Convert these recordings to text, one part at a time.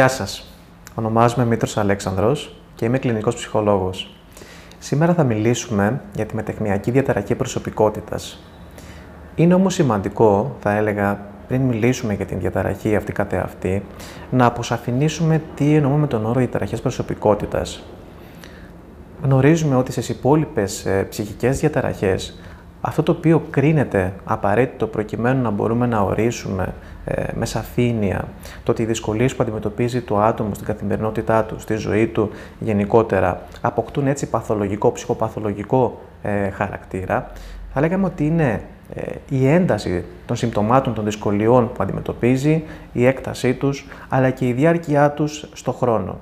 Γεια σας. Ονομάζομαι Μήτρος Αλέξανδρος και είμαι κλινικός ψυχολόγος. Σήμερα θα μιλήσουμε για τη μετεχνιακή διαταραχή προσωπικότητας. Είναι όμως σημαντικό, θα έλεγα, πριν μιλήσουμε για την διαταραχή αυτή καθεαυτή, να αποσαφηνίσουμε τι εννοούμε με τον όρο διαταραχές προσωπικότητας. Γνωρίζουμε ότι στις υπόλοιπες ε, ψυχικές διαταραχές αυτό το οποίο κρίνεται απαραίτητο προκειμένου να μπορούμε να ορίσουμε ε, με σαφήνεια το ότι οι δυσκολίες που αντιμετωπίζει το άτομο στην καθημερινότητά του, στη ζωή του γενικότερα, αποκτούν έτσι παθολογικό, ψυχοπαθολογικό ε, χαρακτήρα, θα λέγαμε ότι είναι ε, η ένταση των συμπτωμάτων των δυσκολιών που αντιμετωπίζει, η έκτασή τους, αλλά και η διάρκεια τους στο χρόνο.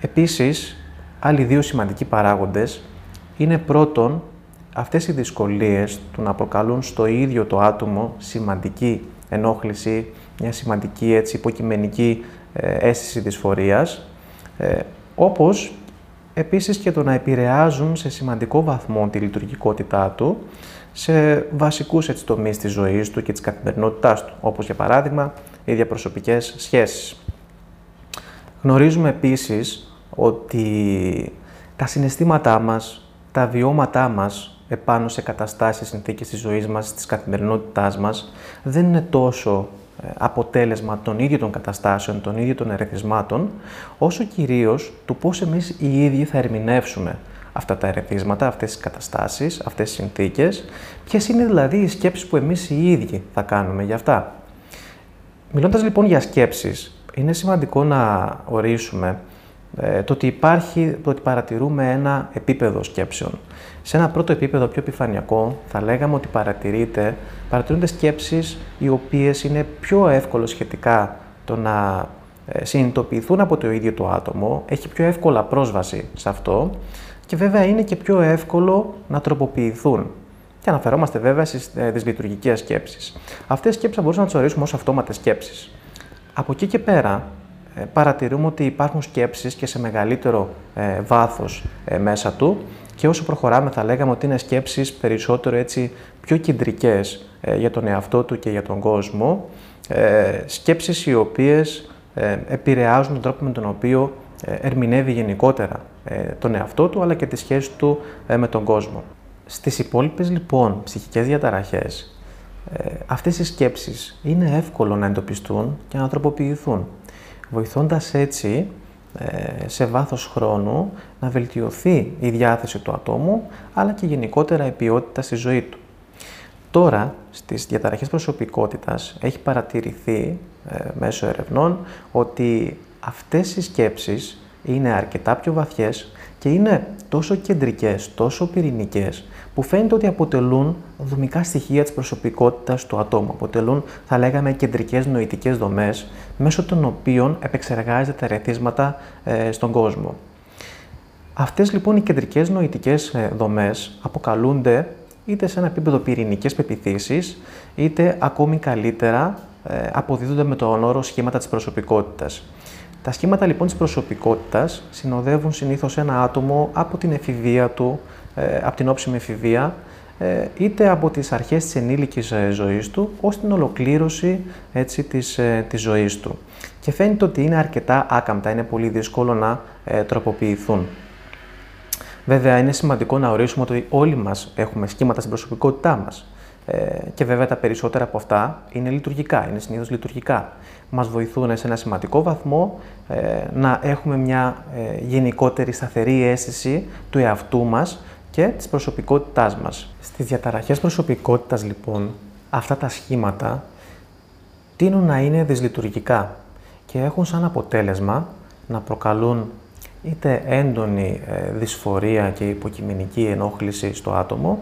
Επίσης, άλλοι δύο σημαντικοί παράγοντες είναι πρώτον αυτές οι δυσκολίες του να προκαλούν στο ίδιο το άτομο σημαντική ενόχληση, μια σημαντική έτσι, υποκειμενική ε, αίσθηση δυσφορίας, ε, όπως επίσης και το να επηρεάζουν σε σημαντικό βαθμό τη λειτουργικότητά του σε βασικούς έτσι, τομείς της ζωής του και της καθημερινότητάς του, όπως για παράδειγμα οι διαπροσωπικές σχέσεις. Γνωρίζουμε επίσης ότι τα συναισθήματά μας, τα βιώματά μας επάνω σε καταστάσεις, συνθήκες της ζωής μας, της καθημερινότητάς μας, δεν είναι τόσο ε, αποτέλεσμα των ίδιων των καταστάσεων, των ίδιων των ερεθισμάτων, όσο κυρίως του πώς εμείς οι ίδιοι θα ερμηνεύσουμε αυτά τα ερεθίσματα, αυτές τις καταστάσεις, αυτές τις συνθήκες, ποιες είναι δηλαδή οι σκέψεις που εμείς οι ίδιοι θα κάνουμε για αυτά; Μιλώντας λοιπόν για σκέψεις, είναι σημαντικό να ορίσουμε ε, το ότι υπάρχει, το ότι παρατηρούμε ένα επίπεδο σκέψεων. Σε ένα πρώτο επίπεδο πιο επιφανειακό, θα λέγαμε ότι παρατηρείται, παρατηρούνται σκέψεις οι οποίες είναι πιο εύκολο σχετικά το να ε, συνειδητοποιηθούν από το ίδιο το άτομο, έχει πιο εύκολα πρόσβαση σε αυτό και βέβαια είναι και πιο εύκολο να τροποποιηθούν. Και αναφερόμαστε βέβαια στις ε, δυσλειτουργικέ σκέψεις. Αυτές οι σκέψεις θα μπορούσαμε να τις ορίσουμε ως αυτόματες σκέψεις. Από εκεί και πέρα, ε, παρατηρούμε ότι υπάρχουν σκέψεις και σε μεγαλύτερο ε, βάθος ε, μέσα του και όσο προχωράμε θα λέγαμε ότι είναι σκέψεις περισσότερο έτσι πιο κεντρικές για τον εαυτό του και για τον κόσμο, σκέψεις οι οποίες επηρεάζουν τον τρόπο με τον οποίο ερμηνεύει γενικότερα τον εαυτό του αλλά και τη σχέση του με τον κόσμο. Στις υπόλοιπες λοιπόν ψυχικές διαταραχές, αυτές οι σκέψεις είναι εύκολο να εντοπιστούν και να τροποποιηθούν βοηθώντας έτσι ε, σε βάθος χρόνου να βελτιωθεί η διάθεση του ατόμου, αλλά και γενικότερα η ποιότητα στη ζωή του. Τώρα, στις διαταραχές προσωπικότητας έχει παρατηρηθεί ε, μέσω ερευνών ότι αυτές οι σκέψεις είναι αρκετά πιο βαθιές και είναι τόσο κεντρικές, τόσο πυρηνικές, που φαίνεται ότι αποτελούν δομικά στοιχεία της προσωπικότητας του ατόμου. Αποτελούν, θα λέγαμε, κεντρικές νοητικές δομές, μέσω των οποίων επεξεργάζεται τα ερεθίσματα ε, στον κόσμο. Αυτές λοιπόν οι κεντρικές νοητικές ε, δομές αποκαλούνται είτε σε ένα επίπεδο πυρηνικές πεπιθήσεις, είτε ακόμη καλύτερα ε, αποδίδονται με τον όρο σχήματα της προσωπικότητας. Τα σχήματα λοιπόν της προσωπικότητας συνοδεύουν συνήθως ένα άτομο από την εφηβεία του, ε, από την όψιμη εφηβεία, ε, είτε από τις αρχές της ενήλικης ε, ζωής του, ως την ολοκλήρωση έτσι, της, της ζωής του. Και φαίνεται ότι είναι αρκετά άκαμπτα, είναι πολύ δύσκολο να τροποποιηθούν. Βέβαια, είναι σημαντικό να ορίσουμε ότι όλοι μας έχουμε σχήματα στην προσωπικότητά μας. Ε, και βέβαια τα περισσότερα από αυτά είναι λειτουργικά, είναι συνήθως λειτουργικά. Μας βοηθούν σε ένα σημαντικό βαθμό ε, να έχουμε μια ε, γενικότερη σταθερή αίσθηση του εαυτού μας και της προσωπικότητάς μας. Στις διαταραχές προσωπικότητας λοιπόν, αυτά τα σχήματα τείνουν να είναι δυσλειτουργικά και έχουν σαν αποτέλεσμα να προκαλούν είτε έντονη δυσφορία και υποκειμενική ενόχληση στο άτομο,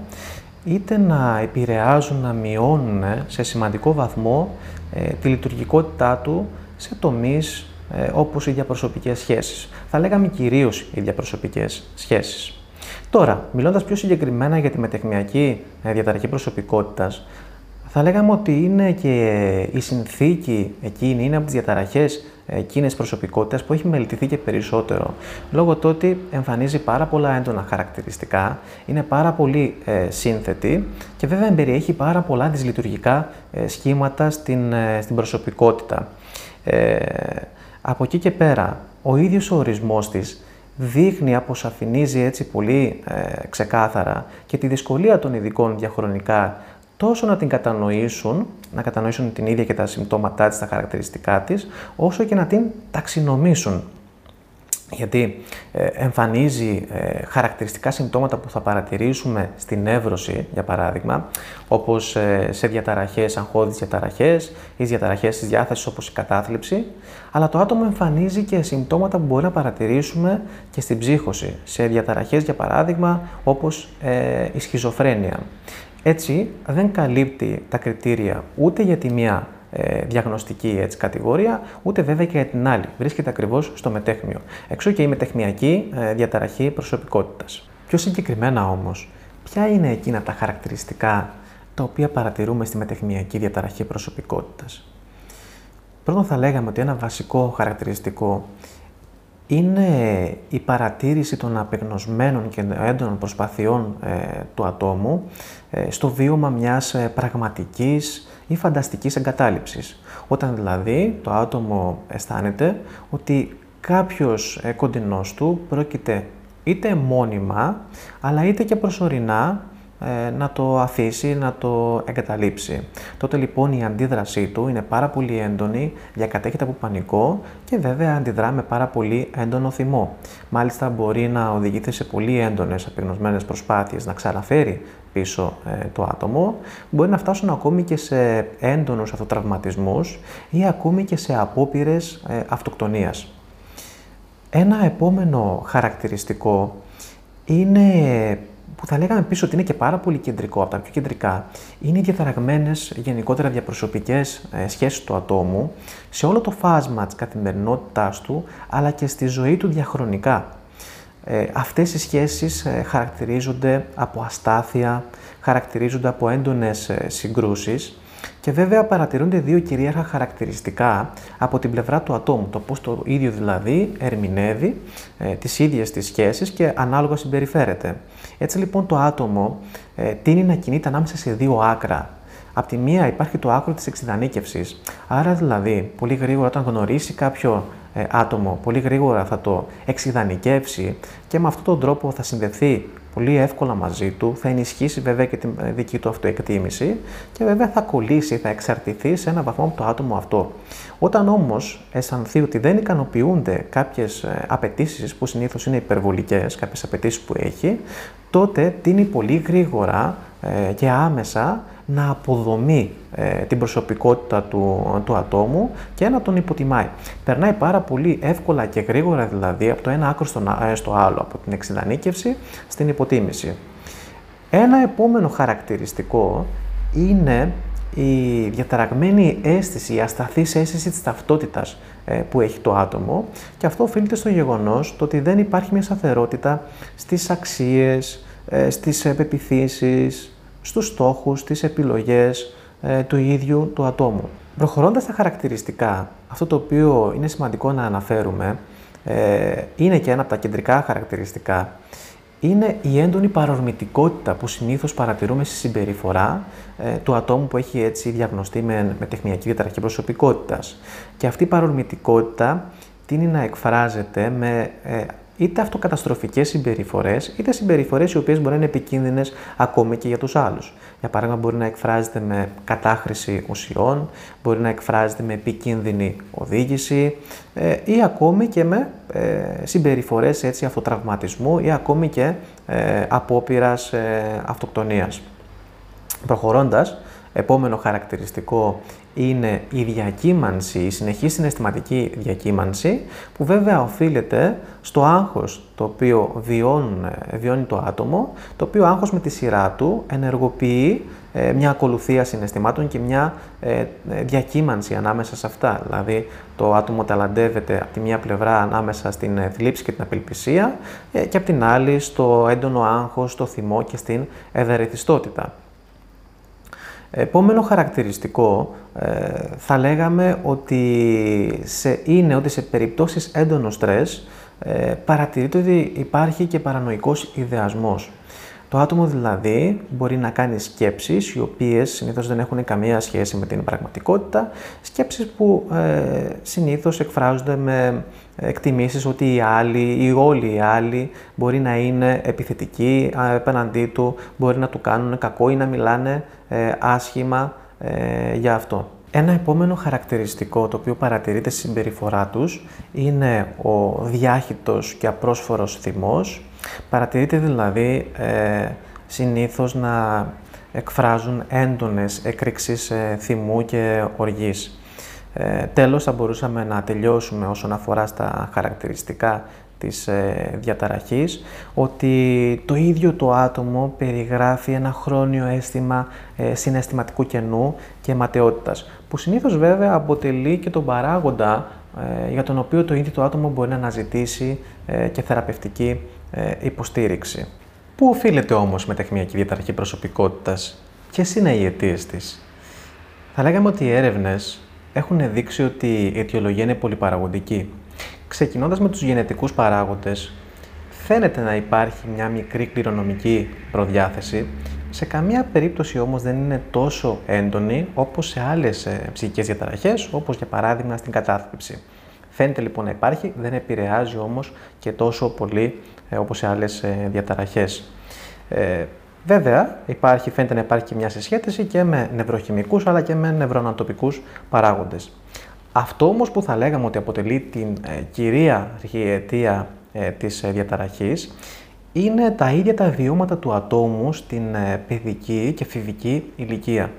είτε να επηρεάζουν, να μειώνουν σε σημαντικό βαθμό ε, τη λειτουργικότητά του σε τομείς ε, όπως οι διαπροσωπικές σχέσεις. Θα λέγαμε κυρίως οι διαπροσωπικές σχέσεις. Τώρα, μιλώντας πιο συγκεκριμένα για τη μετεχνιακή ε, διαταραχή προσωπικότητας, θα λέγαμε ότι είναι και η συνθήκη εκείνη, είναι από τις διαταραχές εκείνες προσωπικότητα που έχει μελετηθεί και περισσότερο. Λόγω του ότι εμφανίζει πάρα πολλά έντονα χαρακτηριστικά, είναι πάρα πολύ ε, σύνθετη και βέβαια εμπεριέχει πάρα πολλά δυσλειτουργικά ε, σχήματα στην, ε, στην προσωπικότητα. Ε, Από εκεί και πέρα, ο ίδιος ο ορισμός της δείχνει, αποσαφηνίζει έτσι πολύ ε, ξεκάθαρα και τη δυσκολία των ειδικών διαχρονικά τόσο να την κατανοήσουν, να κατανοήσουν την ίδια και τα συμπτώματά της, τα χαρακτηριστικά της, όσο και να την ταξινομήσουν γιατί ε, εμφανίζει ε, χαρακτηριστικά συμπτώματα που θα παρατηρήσουμε στην εύρωση, για παράδειγμα, όπως ε, σε διαταραχές, αγχώδεις διαταραχές ή διαταραχές της διάθεσης όπως η κατάθλιψη, αλλά το άτομο εμφανίζει και συμπτώματα που μπορεί να παρατηρήσουμε και στην ψύχωση, σε διαταραχές, για παράδειγμα, όπως η σχιζοφρένεια. Έτσι, δεν καλύπτει τα κριτήρια ούτε για τη μία ε, διαγνωστική έτσι, κατηγορία, ούτε βέβαια και για την άλλη. Βρίσκεται ακριβώς στο μετέχμιο. Εξού και η μετεχμιακή ε, διαταραχή προσωπικότητας. Πιο συγκεκριμένα όμως, ποια είναι εκείνα τα χαρακτηριστικά τα οποία παρατηρούμε στη μετεχμιακή διαταραχή προσωπικότητας; Πρώτον θα λέγαμε ότι ένα βασικό χαρακτηριστικό είναι η παρατήρηση των απεγνωσμένων και έντονων προσπαθειών ε, του ατόμου ε, στο βίωμα μιας ε, πραγματικής ή φανταστικής εγκατάλειψης. Όταν δηλαδή το άτομο αισθάνεται ότι κάποιος κοντινός του πρόκειται είτε μόνιμα, αλλά είτε και προσωρινά ε, να το αφήσει, να το εγκαταλείψει. Τότε λοιπόν η αντίδρασή του είναι πάρα πολύ έντονη, διακατέχεται από πανικό και βέβαια αντιδρά με πάρα πολύ έντονο θυμό. Μάλιστα μπορεί να οδηγείται σε πολύ έντονες απεγνωσμένες προσπάθειες να ξαναφέρει πίσω ε, το άτομο, μπορεί να φτάσουν ακόμη και σε έντονους αυτοτραυματισμούς ή ακόμη και σε απόπειρες ε, αυτοκτονίας. Ένα επόμενο χαρακτηριστικό είναι που θα λέγαμε πίσω ότι είναι και πάρα πολύ κεντρικό, από τα πιο κεντρικά, είναι οι διαταραγμένες γενικότερα διαπροσωπικές ε, σχέσεις του ατόμου σε όλο το φάσμα της καθημερινότητάς του, αλλά και στη ζωή του διαχρονικά. Ε, αυτές οι σχέσεις ε, χαρακτηρίζονται από αστάθεια, χαρακτηρίζονται από έντονες ε, συγκρούσεις και βέβαια παρατηρούνται δύο κυρίαρχα χαρακτηριστικά από την πλευρά του ατόμου, το πώς το ίδιο δηλαδή ερμηνεύει ε, τις ίδιες τις σχέσεις και ανάλογα συμπεριφέρεται. Έτσι λοιπόν το άτομο ε, τίνει να κινείται ανάμεσα σε δύο άκρα. Απ' τη μία υπάρχει το άκρο της εξειδανίκευσης, άρα δηλαδή πολύ γρήγορα όταν γνωρίσει κάποιο ε, άτομο, πολύ γρήγορα θα το εξειδανικεύσει και με αυτόν τον τρόπο θα συνδεθεί πολύ εύκολα μαζί του, θα ενισχύσει βέβαια και τη δική του αυτοεκτίμηση και βέβαια θα κολλήσει, θα εξαρτηθεί σε ένα βαθμό από το άτομο αυτό. Όταν όμως αισθανθεί ότι δεν ικανοποιούνται κάποιες απαιτήσεις που συνήθως είναι υπερβολικές, κάποιες απαιτήσεις που έχει, τότε τίνει πολύ γρήγορα ε, και άμεσα να αποδομεί ε, την προσωπικότητα του, του ατόμου και να τον υποτιμάει. Περνάει πάρα πολύ εύκολα και γρήγορα δηλαδή από το ένα άκρο ε, στο, άλλο, από την εξειδανίκευση στην υποτίμηση. Ένα επόμενο χαρακτηριστικό είναι η διαταραγμένη αίσθηση, η ασταθής αίσθηση της ταυτότητας ε, που έχει το άτομο και αυτό οφείλεται στο γεγονός το ότι δεν υπάρχει μια σταθερότητα στις αξίες, στις πεπιθήσεις, στους στόχους, στις επιλογές ε, του ίδιου του ατόμου. Προχωρώντας τα χαρακτηριστικά, αυτό το οποίο είναι σημαντικό να αναφέρουμε, ε, είναι και ένα από τα κεντρικά χαρακτηριστικά, είναι η έντονη παρορμητικότητα που συνήθως παρατηρούμε στη συμπεριφορά ε, του ατόμου που έχει έτσι διαγνωστεί με, με τεχνιακή διαταραχή προσωπικότητας. Και αυτή η παρορμητικότητα τίνει να εκφράζεται με ε, είτε αυτοκαταστροφικές συμπεριφορές, είτε συμπεριφορές οι οποίες μπορεί να είναι επικίνδυνες ακόμη και για τους άλλους. Για παράδειγμα, μπορεί να εκφράζεται με κατάχρηση ουσιών, μπορεί να εκφράζεται με επικίνδυνη οδήγηση ε, ή ακόμη και με ε, συμπεριφορές έτσι, αυτοτραυματισμού ή ακόμη και ε, απόπειρας ε, αυτοκτονίας. Προχωρώντας, επόμενο χαρακτηριστικό είναι η διακύμανση, η συνεχή συναισθηματική διακύμανση, που βέβαια οφείλεται στο άγχος το οποίο βιώνει, βιώνει το άτομο, το οποίο άγχος με τη σειρά του ενεργοποιεί ε, μια ακολουθία συναισθημάτων και μια ε, διακύμανση ανάμεσα σε αυτά. Δηλαδή, το άτομο ταλαντεύεται από τη μία πλευρά ανάμεσα στην ε, θλίψη και την απελπισία και από την άλλη στο έντονο άγχος, στο θυμό και στην ευερεθιστότητα. Επόμενο χαρακτηριστικό ε, θα λέγαμε ότι σε, είναι ότι σε περιπτώσεις έντονο στρες ε, παρατηρείται ότι υπάρχει και παρανοϊκός ιδεασμός. Το άτομο δηλαδή μπορεί να κάνει σκέψεις οι οποίες συνήθως δεν έχουν καμία σχέση με την πραγματικότητα, σκέψεις που ε, συνήθως εκφράζονται με εκτιμήσεις ότι οι άλλοι ή όλοι οι άλλοι μπορεί να είναι επιθετικοί απέναντί του, μπορεί να του κάνουν κακό ή να μιλάνε ε, άσχημα ε, για αυτό. Ένα επόμενο χαρακτηριστικό το οποίο παρατηρείται στη συμπεριφορά τους είναι ο διάχυτος και απρόσφορος θυμός. Παρατηρείται δηλαδή ε, συνήθως να εκφράζουν έντονες εκρήξεις ε, θυμού και οργής. Ε, τέλος, θα μπορούσαμε να τελειώσουμε όσον αφορά στα χαρακτηριστικά της ε, διαταραχής, ότι το ίδιο το άτομο περιγράφει ένα χρόνιο αίσθημα ε, συναισθηματικού κενού και ματαιότητας, που συνήθως βέβαια αποτελεί και τον παράγοντα ε, για τον οποίο το ίδιο το άτομο μπορεί να αναζητήσει ε, και θεραπευτική υποστήριξη. Πού οφείλεται όμως μετεχμιακή διαταραχή προσωπικότητας, ποιες είναι οι αιτίες της; Θα λέγαμε ότι οι έρευνες έχουν δείξει ότι η αιτιολογία είναι πολυπαραγωγική. Ξεκινώντας με τους γενετικούς παράγοντες, φαίνεται να υπάρχει μια μικρή κληρονομική προδιάθεση, σε καμία περίπτωση όμως δεν είναι τόσο έντονη όπως σε άλλες ε, ψυχικές διαταραχές, όπως για παράδειγμα στην κατάθλιψη. Φαίνεται λοιπόν να υπάρχει, δεν επηρεάζει όμως και τόσο πολύ ε, όπως σε άλλες ε, διαταραχές. Ε, Βέβαια, υπάρχει, φαίνεται να υπάρχει και μια συσχέτιση και με νευροχημικούς αλλά και με νευροανατοπικούς παράγοντες. Αυτό όμως που θα λέγαμε ότι αποτελεί την ε, κυρία αιτία ε, της ε, διαταραχής είναι τα ίδια τα βιώματα του ατόμου στην ε, παιδική και φιβική ηλικία.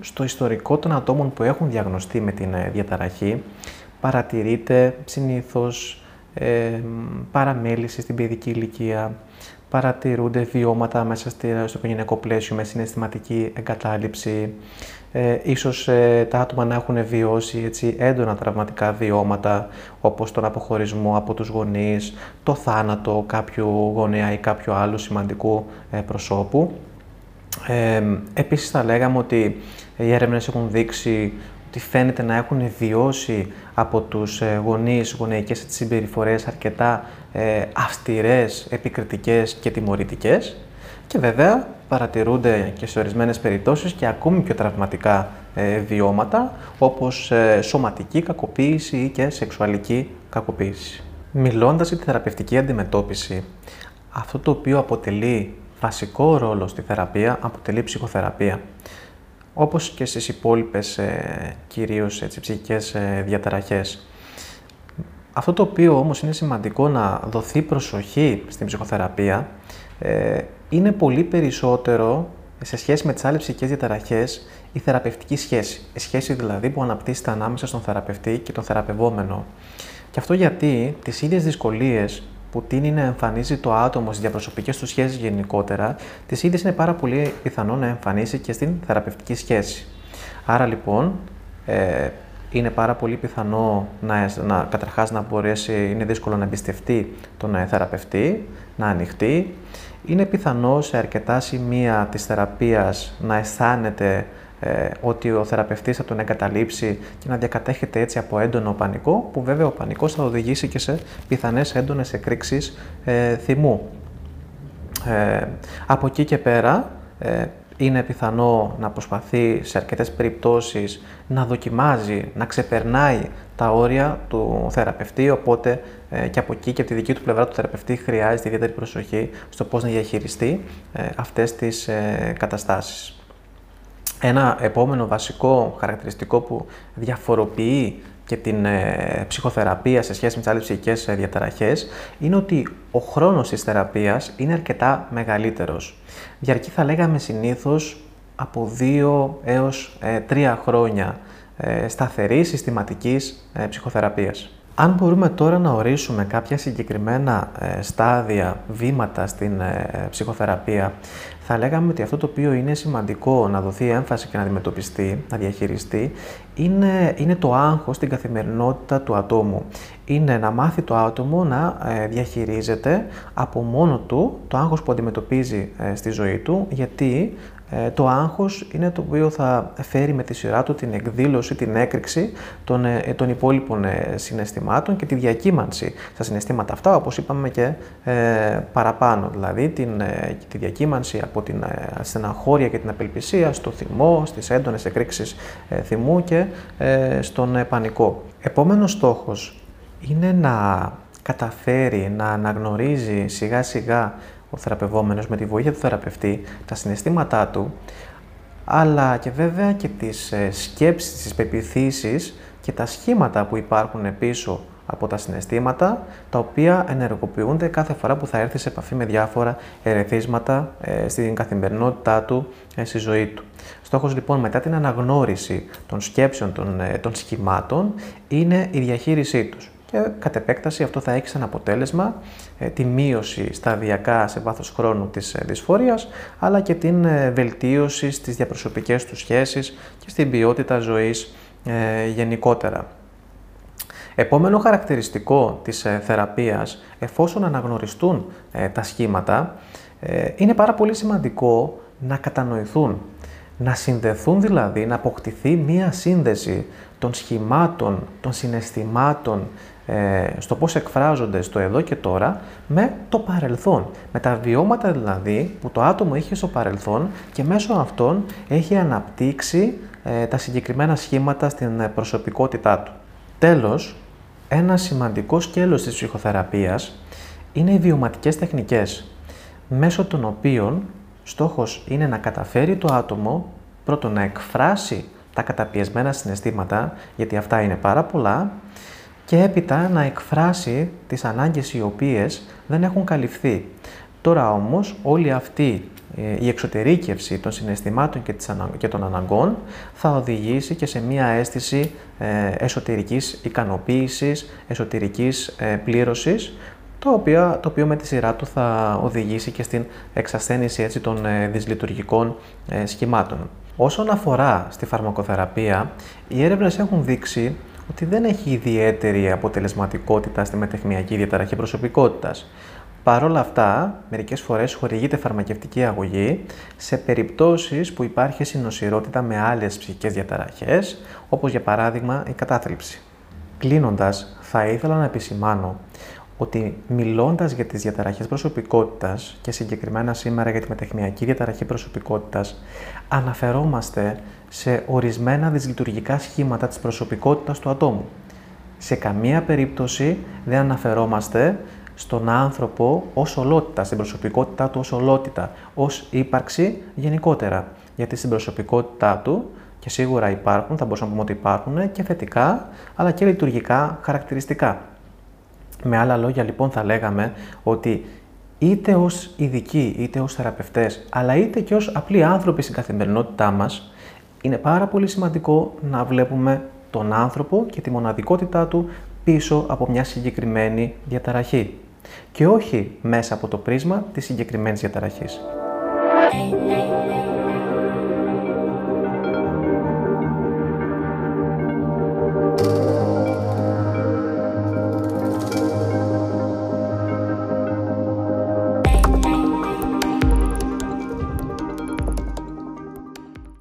Στο ιστορικό των ατόμων που έχουν διαγνωστεί με την ε, διαταραχή παρατηρείται συνήθως ε, παραμέληση στην παιδική ηλικία, παρατηρούνται βιώματα μέσα στο οικογενειακό πλαίσιο με συναισθηματική εγκατάλειψη. Ε, ίσως ε, τα άτομα να έχουν βιώσει έτσι, έντονα τραυματικά βιώματα όπως τον αποχωρισμό από τους γονείς, το θάνατο κάποιου γονέα ή κάποιου άλλου σημαντικού ε, προσώπου. Ε, επίσης θα λέγαμε ότι οι έρευνες έχουν δείξει ότι φαίνεται να έχουν βιώσει από τους ε, γονείς, γονεϊκές συμπεριφορές αρκετά ε, αυστηρές, επικριτικές και τιμωρητικές και βέβαια παρατηρούνται και σε ορισμένες περιπτώσεις και ακόμη πιο τραυματικά ε, βιώματα όπως ε, σωματική κακοποίηση ή και σεξουαλική κακοποίηση. Μιλώντας για τη θεραπευτική αντιμετώπιση, αυτό το οποίο αποτελεί βασικό ρόλο στη θεραπεία αποτελεί ψυχοθεραπεία όπως και στις υπόλοιπες ε, κυρίως έτσι, ψυχικές ε, διαταραχές. Αυτό το οποίο όμως είναι σημαντικό να δοθεί προσοχή στην ψυχοθεραπεία ε, είναι πολύ περισσότερο σε σχέση με τις άλλες ψυχικές διαταραχές η θεραπευτική σχέση. Η σχέση δηλαδή που αναπτύσσεται ανάμεσα στον θεραπευτή και τον θεραπευόμενο. Και αυτό γιατί τις ίδιες δυσκολίες που τίνει να εμφανίζει το άτομο στις διαπροσωπικές του σχέσεις γενικότερα, τι ίδιε είναι πάρα πολύ πιθανό να εμφανίσει και στην θεραπευτική σχέση. Άρα λοιπόν, ε, είναι πάρα πολύ πιθανό να, να καταρχάς να μπορέσει, είναι δύσκολο να εμπιστευτεί τον ε, θεραπευτή, να ανοιχτεί. Είναι πιθανό σε αρκετά σημεία της θεραπείας να αισθάνεται ε, ότι ο θεραπευτής θα τον εγκαταλείψει και να διακατέχεται έτσι από έντονο πανικό, που βέβαια ο πανικός θα οδηγήσει και σε πιθανές έντονες εκρήξεις ε, θυμού. Ε, από εκεί και πέρα, ε, είναι πιθανό να προσπαθεί σε αρκετές περιπτώσεις να δοκιμάζει, να ξεπερνάει τα όρια του θεραπευτή, οπότε ε, και από εκεί και από τη δική του πλευρά του θεραπευτή χρειάζεται ιδιαίτερη προσοχή στο πώς να διαχειριστεί ε, αυτές τις ε, καταστάσεις. Ένα επόμενο βασικό χαρακτηριστικό που διαφοροποιεί και την ε, ψυχοθεραπεία σε σχέση με τις άλλες ψυχικές ε, διαταραχές είναι ότι ο χρόνος της θεραπείας είναι αρκετά μεγαλύτερος. Διαρκεί θα λέγαμε συνήθως από 2 έως 3 ε, χρόνια ε, σταθερής συστηματικής ε, ψυχοθεραπείας. Αν μπορούμε τώρα να ορίσουμε κάποια συγκεκριμένα ε, στάδια, βήματα στην ε, ψυχοθεραπεία, θα λέγαμε ότι αυτό το οποίο είναι σημαντικό να δοθεί έμφαση και να αντιμετωπιστεί, να διαχειριστεί, είναι, είναι το άγχος στην καθημερινότητα του ατόμου. Είναι να μάθει το άτομο να ε, διαχειρίζεται από μόνο του το άγχος που αντιμετωπίζει στη ζωή του, γιατί Ε, το άγχος είναι το οποίο θα φέρει με τη σειρά του την εκδήλωση, την έκρηξη των, ε, των υπόλοιπων ε, συναισθημάτων και τη διακύμανση στα συναισθήματα αυτά, όπως είπαμε και παραπάνω, δηλαδή την, τη διακύμανση από την στεναχώρια και την απελπισία στο θυμό, στις έντονες εκρήξεις θυμού και στον πανικό. Επόμενος στόχος είναι να καταφέρει να αναγνωρίζει σιγά σιγά ο θεραπευόμενος με τη βοήθεια του θεραπευτή τα συναισθήματά του, αλλά και βέβαια και τις ε, σκέψεις, τις πεπιθήσεις και τα σχήματα που υπάρχουν πίσω από τα συναισθήματα, τα οποία ενεργοποιούνται κάθε φορά που θα έρθει σε επαφή με διάφορα ερεθίσματα ε, στην καθημερινότητά του, ε, στη ζωή του. Στόχος λοιπόν μετά την αναγνώριση των σκέψεων των, των σχημάτων είναι η διαχείρισή τους και κατ' επέκταση αυτό θα έχει σαν αποτέλεσμα ε, τη μείωση σταδιακά σε βάθος χρόνου της ε, δυσφορίας, αλλά και την ε, βελτίωση στις διαπροσωπικές του σχέσεις και στην ποιότητα ζωής γενικότερα. Επόμενο χαρακτηριστικό της θεραπείας, εφόσον αναγνωριστούν τα σχήματα, είναι πάρα πολύ σημαντικό να κατανοηθούν, να συνδεθούν δηλαδή, να αποκτηθεί μία σύνδεση των σχημάτων, των συναισθημάτων, ε, στο πώς εκφράζονται στο εδώ και τώρα με το παρελθόν. Με τα βιώματα δηλαδή που το άτομο είχε στο παρελθόν και μέσω αυτών έχει αναπτύξει ε, τα συγκεκριμένα σχήματα στην ε, προσωπικότητά του. Τέλος, ένα σημαντικό σκέλος της ψυχοθεραπείας είναι οι βιωματικές τεχνικές, μέσω των οποίων στόχος είναι να καταφέρει το άτομο πρώτον να εκφράσει τα καταπιεσμένα συναισθήματα, γιατί αυτά είναι πάρα πολλά, και έπειτα να εκφράσει τις ανάγκες οι οποίες δεν έχουν καλυφθεί. Τώρα όμως όλη αυτή ε, η εξωτερήκευση των συναισθημάτων και των αναγκών θα οδηγήσει και σε μία αίσθηση ε, εσωτερικής ικανοποίησης, εσωτερικής ε, πλήρωσης, το οποίο, το οποίο με τη σειρά του θα οδηγήσει και στην εξασθένηση έτσι, των δυσλειτουργικών σχημάτων. Όσον αφορά στη φαρμακοθεραπεία, οι έρευνες έχουν δείξει ότι δεν έχει ιδιαίτερη αποτελεσματικότητα στη μετεχνιακή διαταραχή προσωπικότητας. Παρ' όλα αυτά, μερικές φορές χορηγείται φαρμακευτική αγωγή σε περιπτώσεις που υπάρχει συνοσυρότητα με άλλες ψυχικές διαταραχές, όπως για παράδειγμα η κατάθλιψη. Κλείνοντας, θα ήθελα να επισημάνω ότι μιλώντας για τις διαταραχές προσωπικότητας και συγκεκριμένα σήμερα για τη μετεχνιακή διαταραχή προσωπικότητας, αναφερόμαστε σε ορισμένα δυσλειτουργικά σχήματα της προσωπικότητας του ατόμου. Σε καμία περίπτωση δεν αναφερόμαστε στον άνθρωπο ως ολότητα, στην προσωπικότητά του ως ολότητα, ως ύπαρξη γενικότερα. Γιατί στην προσωπικότητά του και σίγουρα υπάρχουν, θα μπορούσαμε να πούμε ότι υπάρχουν και θετικά αλλά και λειτουργικά χαρακτηριστικά. Με άλλα λόγια λοιπόν θα λέγαμε ότι είτε ως ειδικοί, είτε ως θεραπευτές, αλλά είτε και ως απλοί άνθρωποι στην καθημερινότητά μας, είναι πάρα πολύ σημαντικό να βλέπουμε τον άνθρωπο και τη μοναδικότητά του πίσω από μια συγκεκριμένη διαταραχή και όχι μέσα από το πρίσμα της συγκεκριμένης διαταραχής.